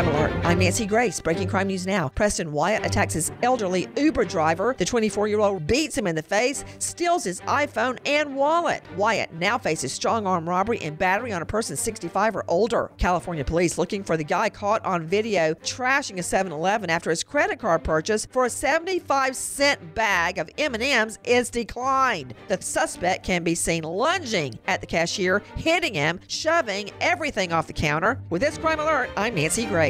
Crime Alert. I'm Nancy Grace. Breaking crime news now. Preston Wyatt attacks his elderly Uber driver. The 24 year old beats him in the face, steals his iPhone and wallet. Wyatt now faces strong arm robbery and battery on a person 65 or older. California police looking for the guy caught on video trashing a 7-Eleven after his credit card purchase for a 75 cent bag of M&Ms is declined. The suspect can be seen lunging at the cashier, hitting him, shoving everything off the counter. With this crime alert, I'm Nancy Grace.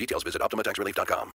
Details, visit OptimaTaxRelief.com.